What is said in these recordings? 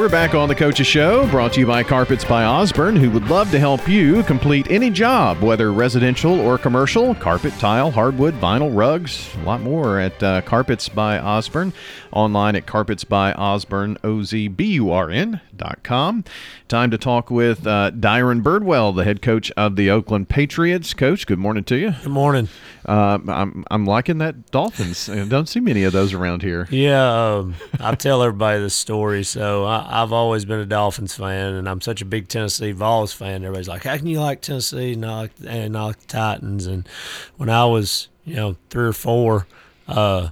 We're back on the Coach's Show, brought to you by Carpets by Osborne, who would love to help you complete any job, whether residential or commercial. Carpet, tile, hardwood, vinyl, rugs, a lot more at uh, Carpets by Osborne. Online at carpetsbyosborne.com. Time to talk with uh, Dyron Birdwell, the head coach of the Oakland Patriots. Coach, good morning to you. Good morning. Uh, I'm, I'm liking that Dolphins. I don't see many of those around here. Yeah, um, I tell everybody this story. So I, I've always been a Dolphins fan, and I'm such a big Tennessee Vols fan. Everybody's like, "How can you like Tennessee and not, and not the Titans?" And when I was, you know, three or four, uh,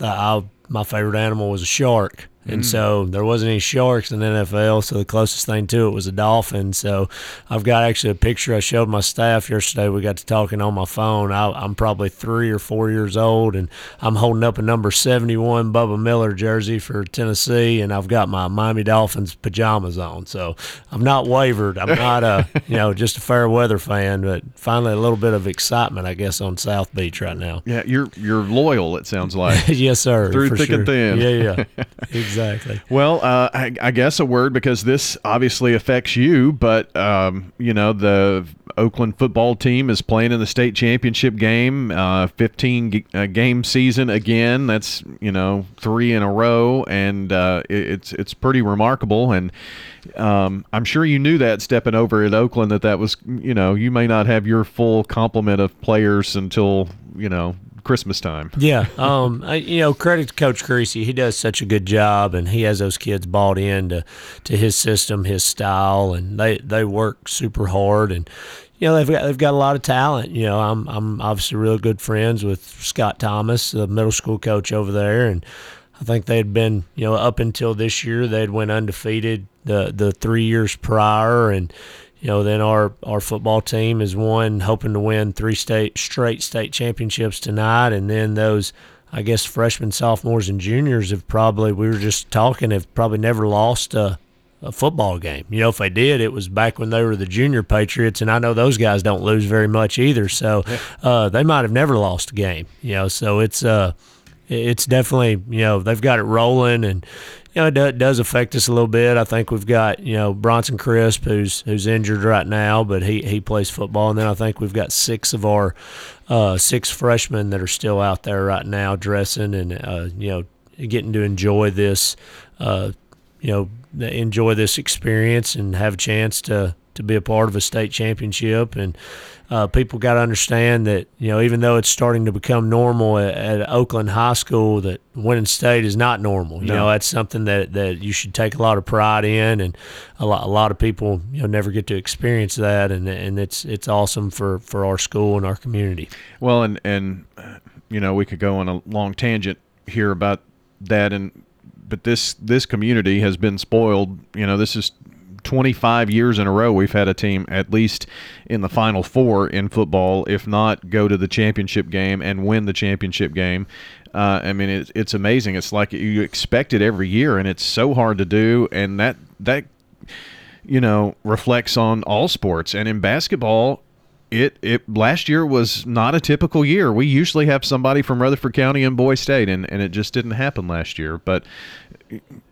I, my favorite animal was a shark. And mm. so there wasn't any sharks in the NFL, so the closest thing to it was a dolphin. So I've got actually a picture I showed my staff yesterday. We got to talking on my phone. I, am probably three or four years old, and I'm holding up a number 71 Bubba Miller jersey for Tennessee, and I've got my Miami Dolphins pajamas on. So I'm not wavered. I'm not a you know just a fair weather fan, but finally a little bit of excitement, I guess, on South Beach right now. Yeah, you're you're loyal. It sounds like yes, sir. Through thick sure. and thin. Yeah, yeah. Exactly. Well, uh, I, I, guess a word because this obviously affects you, but um, you know the Oakland football team is playing in the state championship game, uh, 15 g- uh, game season again. That's you know three in a row, and uh, it, it's it's pretty remarkable. And um, I'm sure you knew that stepping over at Oakland that that was you know you may not have your full complement of players until you know Christmas time. Yeah, um, I, you know, credit to Coach Creasy. He does such a good job, and he has those kids bought into to his system, his style, and they they work super hard. And you know, they've got they've got a lot of talent. You know, I'm I'm obviously real good friends with Scott Thomas, the middle school coach over there, and I think they'd been you know up until this year they'd went undefeated the the three years prior, and you know, then our, our football team is one hoping to win three state straight state championships tonight, and then those I guess freshmen, sophomores, and juniors have probably we were just talking have probably never lost a, a football game. You know, if they did, it was back when they were the junior Patriots, and I know those guys don't lose very much either. So uh, they might have never lost a game. You know, so it's uh, it's definitely you know they've got it rolling and you know, it does affect us a little bit. I think we've got you know Bronson Crisp, who's who's injured right now, but he he plays football, and then I think we've got six of our uh, six freshmen that are still out there right now dressing and uh, you know getting to enjoy this, uh, you know, enjoy this experience and have a chance to to be a part of a state championship and uh, people got to understand that you know even though it's starting to become normal at, at, Oakland High School, that winning state is not normal. You no. know that's something that, that you should take a lot of pride in, and a lot a lot of people you know never get to experience that, and and it's it's awesome for, for our school and our community. Well, and and you know we could go on a long tangent here about that, and but this this community has been spoiled. You know this is 25 years in a row we've had a team at least in the final four in football if not go to the championship game and win the championship game uh, i mean it, it's amazing it's like you expect it every year and it's so hard to do and that that you know reflects on all sports and in basketball it it last year was not a typical year. We usually have somebody from Rutherford County and Boy State, and, and it just didn't happen last year. But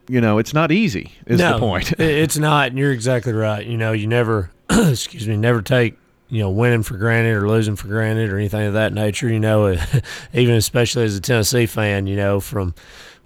you know, it's not easy. Is no, the point? it's not, and you're exactly right. You know, you never, excuse me, never take you know winning for granted or losing for granted or anything of that nature. You know, even especially as a Tennessee fan, you know, from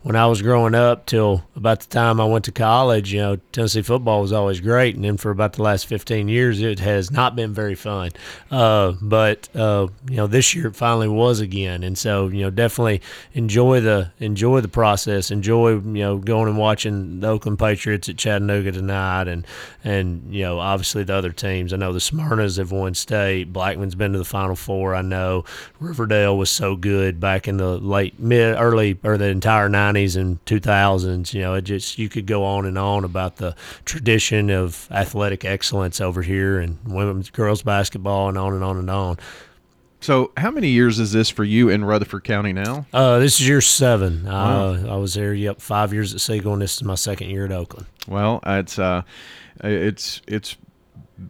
when I was growing up till about the time I went to college, you know, Tennessee football was always great, and then for about the last 15 years, it has not been very fun. Uh, but uh, you know, this year it finally was again, and so you know, definitely enjoy the enjoy the process, enjoy you know going and watching the Oakland Patriots at Chattanooga tonight, and and you know, obviously the other teams. I know the Smyrnas have won state. Blackman's been to the Final Four. I know Riverdale was so good back in the late mid early or the entire 90s 90s and 2000s. You know, it just you could go on and on about the tradition of athletic excellence over here and women's girls basketball and on and on and on. So, how many years is this for you in Rutherford County now? Uh, this is year seven. Uh, I was there, yep, five years at Siegel, and this is my second year at Oakland. Well, it's uh, it's it's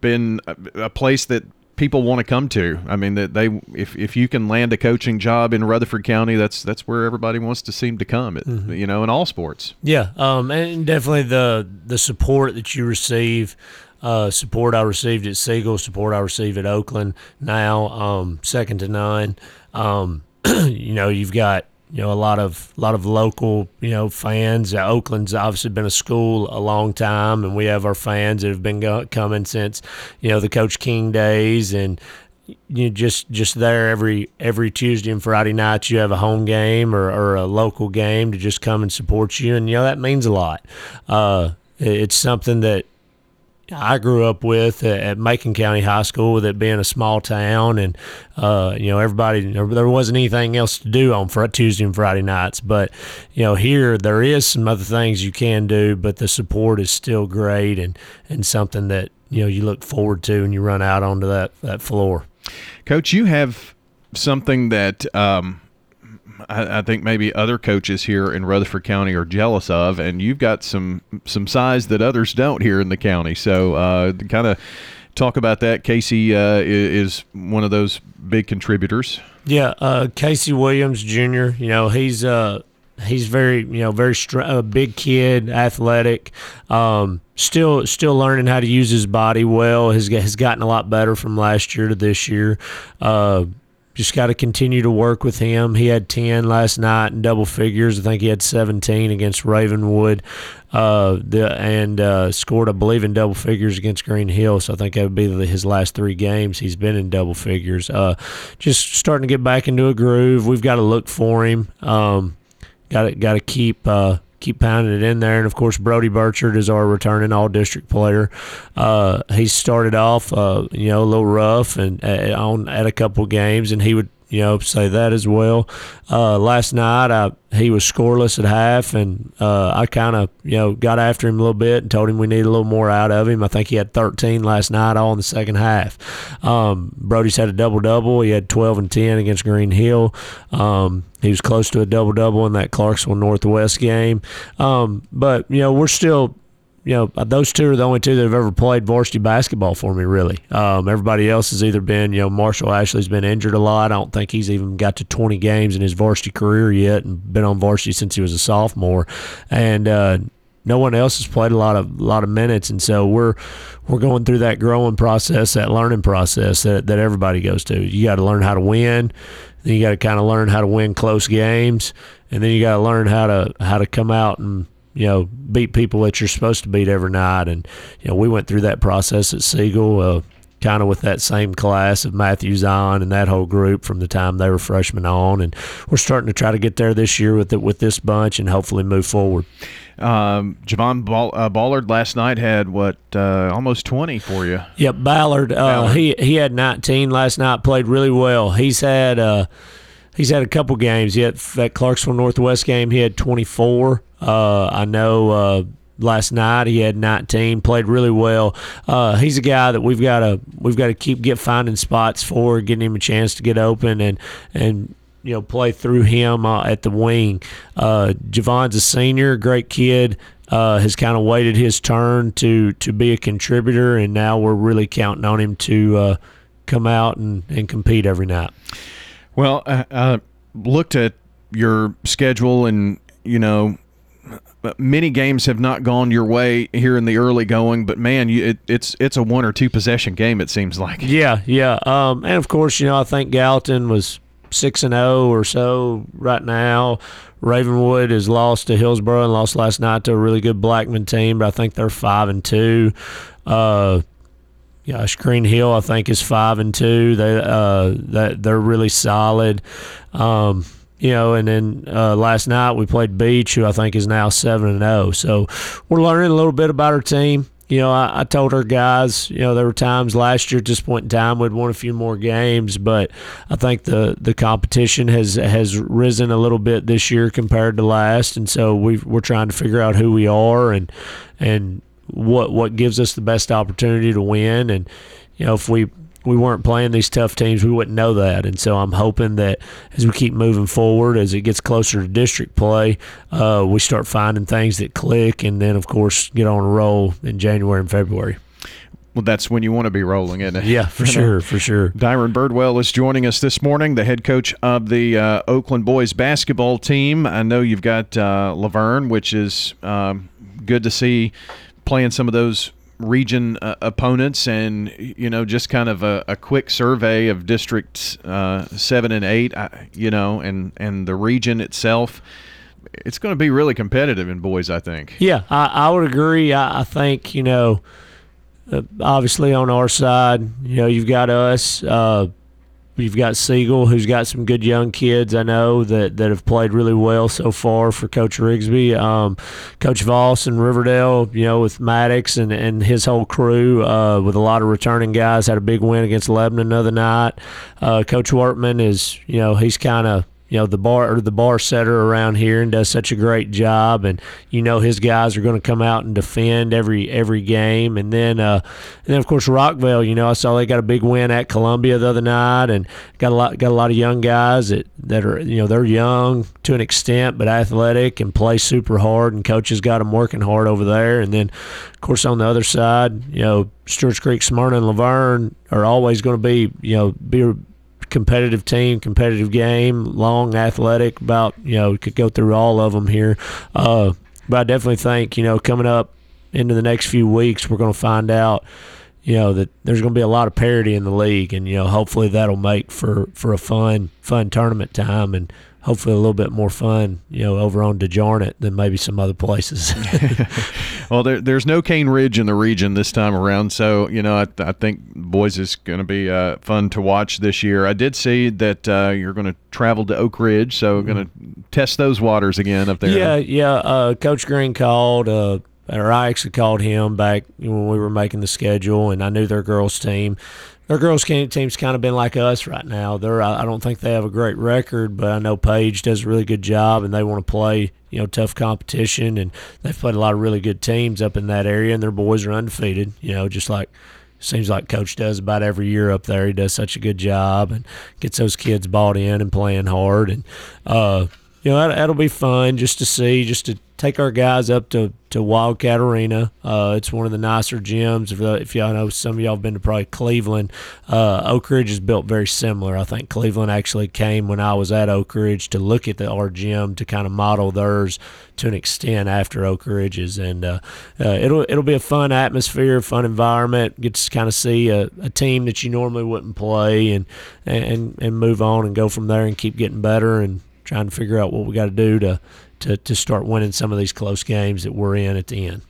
been a place that people want to come to. I mean that they if if you can land a coaching job in Rutherford County, that's that's where everybody wants to seem to come. It, Mm-hmm. You know, in all sports. Yeah, um, and definitely the the support that you receive, uh, support I received at Siegel, support I received at Oakland now, um, second to none. Um, you know, you've got you know a lot of a lot of local you know fans. Uh, Oakland's obviously been a school a long time, and we have our fans that have been go- coming since you know the Coach King days and you just just there every every Tuesday and Friday night you have a home game or, or a local game to just come and support you and you know that means a lot. Uh, it's something that I grew up with at- Macon County High School, with it being a small town, and uh, you know everybody there, wasn't anything else to do on Fri Tuesday and Friday nights. But you know here there is some other things you can do, but the support is still great and and something that you know you look forward to when you run out onto that that floor. Coach, you have something that um, I, I think maybe other coaches here in Rutherford County are jealous of, and you've got some some size that others don't here in the county. So, uh, kind of talk about that. Casey uh, is one of those big contributors. Yeah, uh, Casey Williams Jr. You know he's uh he's very you know very str- a big kid, athletic. Um, still still learning how to use his body well. Has has gotten a lot better from last year to this year. Uh, just got to continue to work with him. He had 10 last night in double figures. I think he had 17 against Ravenwood uh, the, and uh, scored, I believe, in double figures against Green Hill. So I think that would be his last three games. He's been in double figures. Uh, just starting to get back into a groove. We've got to look for him. Um, got to got to keep uh, keep pounding it in there. And of course, Brody Burchard is our returning All District player. Uh, he started off, uh, you know, a little rough and uh, on at a couple games, and he would. You know, say that as well. Uh, last night, I, he was scoreless at half, and uh, I kind of, you know, got after him a little bit and told him we need a little more out of him. I think he had 13 last night, all in the second half. Um, Brody's had a double double. He had 12 and 10 against Green Hill. Um, he was close to a double double in that Clarksville Northwest game. Um, but you know, we're still. You know, those two are the only two that have ever played varsity basketball for me, really. Um, everybody else has either been, you know, Marshall Ashley's been injured a lot. I don't think he's even got to 20 games in his varsity career yet and been on varsity since he was a sophomore. And, uh, no one else has played a lot of lot of minutes, and so we're we're going through that growing process, that learning process that, that everybody goes to. You got to learn how to win, then you got to kind of learn how to win close games, and then you got to learn how to how to come out and you know beat people that you're supposed to beat every night. And you know we went through that process at Siegel. Uh, kind of with that same class of Matthew Zion and that whole group from the time they were freshmen on, and we're starting to try to get there this year with it with this bunch and hopefully move forward. Um, Javon Ball, uh, Ballard last night had what uh, almost twenty for you. Yep, Ballard. Uh, Ballard. He he had 19 last night. Played really well. He's had uh, he's had a couple games. He had that Clarksville Northwest game. He had 24. Uh, I know. Uh, Last night he had 19, played really well. Uh, he's a guy that we've got to we've got to keep get finding spots for, getting him a chance to get open and and you know play through him uh, at the wing. Uh, Javon's a senior, great kid. Uh, has kind of waited his turn to to be a contributor, and now we're really counting on him to uh, come out and, and compete every night. Well, I, I looked at your schedule, and you know, many games have not gone your way here in the early going. But man, you, it, it's it's a one or two possession game. It seems like. Yeah, yeah. Um, and of course, you know, I think Gallatin was six and zero or so right now. Ravenwood has lost to Hillsboro and lost last night to a really good Blackman team, but I think they're five and two. Uh, gosh, Green Hill I think is five and two. They uh, that they're really solid. Um, you know, and then uh, last night we played Beech, who I think is now seven and zero. So we're learning a little bit about our team. You know, I, I told our guys, you know, there were times last year at this point in time we'd won a few more games, but I think the the competition has has risen a little bit this year compared to last, and so we we're trying to figure out who we are and and what what gives us the best opportunity to win, and you know if we we weren't playing these tough teams, we wouldn't know that. And so I'm hoping that as we keep moving forward, as it gets closer to district play, uh, we start finding things that click, and then of course get on a roll in January and February. Well, that's when you want to be rolling, isn't it? Yeah, for sure, for sure. Dyron Birdwell is joining us this morning, the head coach of the uh, Oakland boys basketball team. I know you've got uh, La Vergne, which is um, good to see playing some of those region uh, opponents and you know just kind of a, a quick survey of districts uh, seven and eight you know and and the region itself it's going to be really competitive in boys i think yeah i, I would agree I, I think you know uh, obviously on our side, you know, you've got us. You've got Siegel, who's got some good young kids. I know that, that have played really well so far for Coach Rigsby. Um, Coach Voss in Riverdale, you know, with Maddox and, and his whole crew, uh, with a lot of returning guys, had a big win against Lebanon the other night. Uh, Coach Wortman is, you know, he's kind of you know the bar or the bar setter around here and does such a great job. And you know his guys are going to come out and defend every every game. And then uh, and then of course Rockvale you know I saw they got a big win at Columbia the other night and got a lot got a lot of young guys that that are you know they're young to an extent but athletic and play super hard and coaches got them working hard over there. And then of course on the other side you know Stewart's Creek Smyrna and La Vergne are always going to be you know be competitive team, competitive game, long, athletic. About you know, we could go through all of them here. Uh, but I definitely think you know, coming up into the next few weeks, we're going to find out. You know that there's going to be a lot of parity in the league, and you know hopefully that'll make for for a fun fun tournament time, and hopefully a little bit more fun, you know, over on DeJarnette than maybe some other places. well, there, there's no Cane Ridge in the region this time around, so you know I, I think boys is going to be uh, fun to watch this year. I did see that uh, you're going to travel to Oak Ridge, so mm-hmm. going to test those waters again up there. Yeah, yeah. Uh, Coach Green called. Uh, or I actually called him back when we were making the schedule, and I knew their girls' team their girls team's kind of been like us right now. They're I don't think they have a great record, but I know Paige does a really good job, and they want to play you know tough competition, and they've played a lot of really good teams up in that area, and their boys are undefeated. You know, just like seems like coach does about every year up there. He does such a good job and gets those kids bought in and playing hard, and uh, you know that, that'll be fun just to see, just to take our guys up to, to Wildcat Arena. Uh, it's one of the nicer gyms. If, uh, if y'all know, some of y'all have been to probably Cleveland. Uh, Oak Ridge is built very similar. I think Cleveland actually came when I was at Oak Ridge to look at the, our gym to kind of model theirs to an extent after Oak Ridge's, and uh, uh, it'll it'll be a fun atmosphere, fun environment. Get to kind of see a, a team that you normally wouldn't play, and and and move on and go from there and keep getting better and trying to figure out what we got to do to to, to start winning some of these close games that we're in at the end.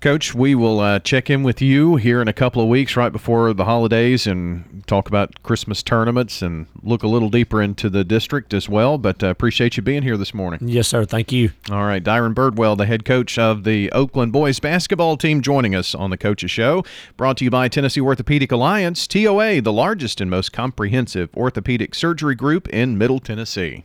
Coach, we will uh, check in with you here in a couple of weeks, right before the holidays, and talk about Christmas tournaments and look a little deeper into the district as well. But uh, appreciate you being here this morning. Yes, sir. Thank you. All right, Dyron Birdwell, the head coach of the Oakland boys basketball team, joining us on the Coaches Show. Brought to you by Tennessee Orthopaedic Alliance, TOA, the largest and most comprehensive orthopedic surgery group in Middle Tennessee.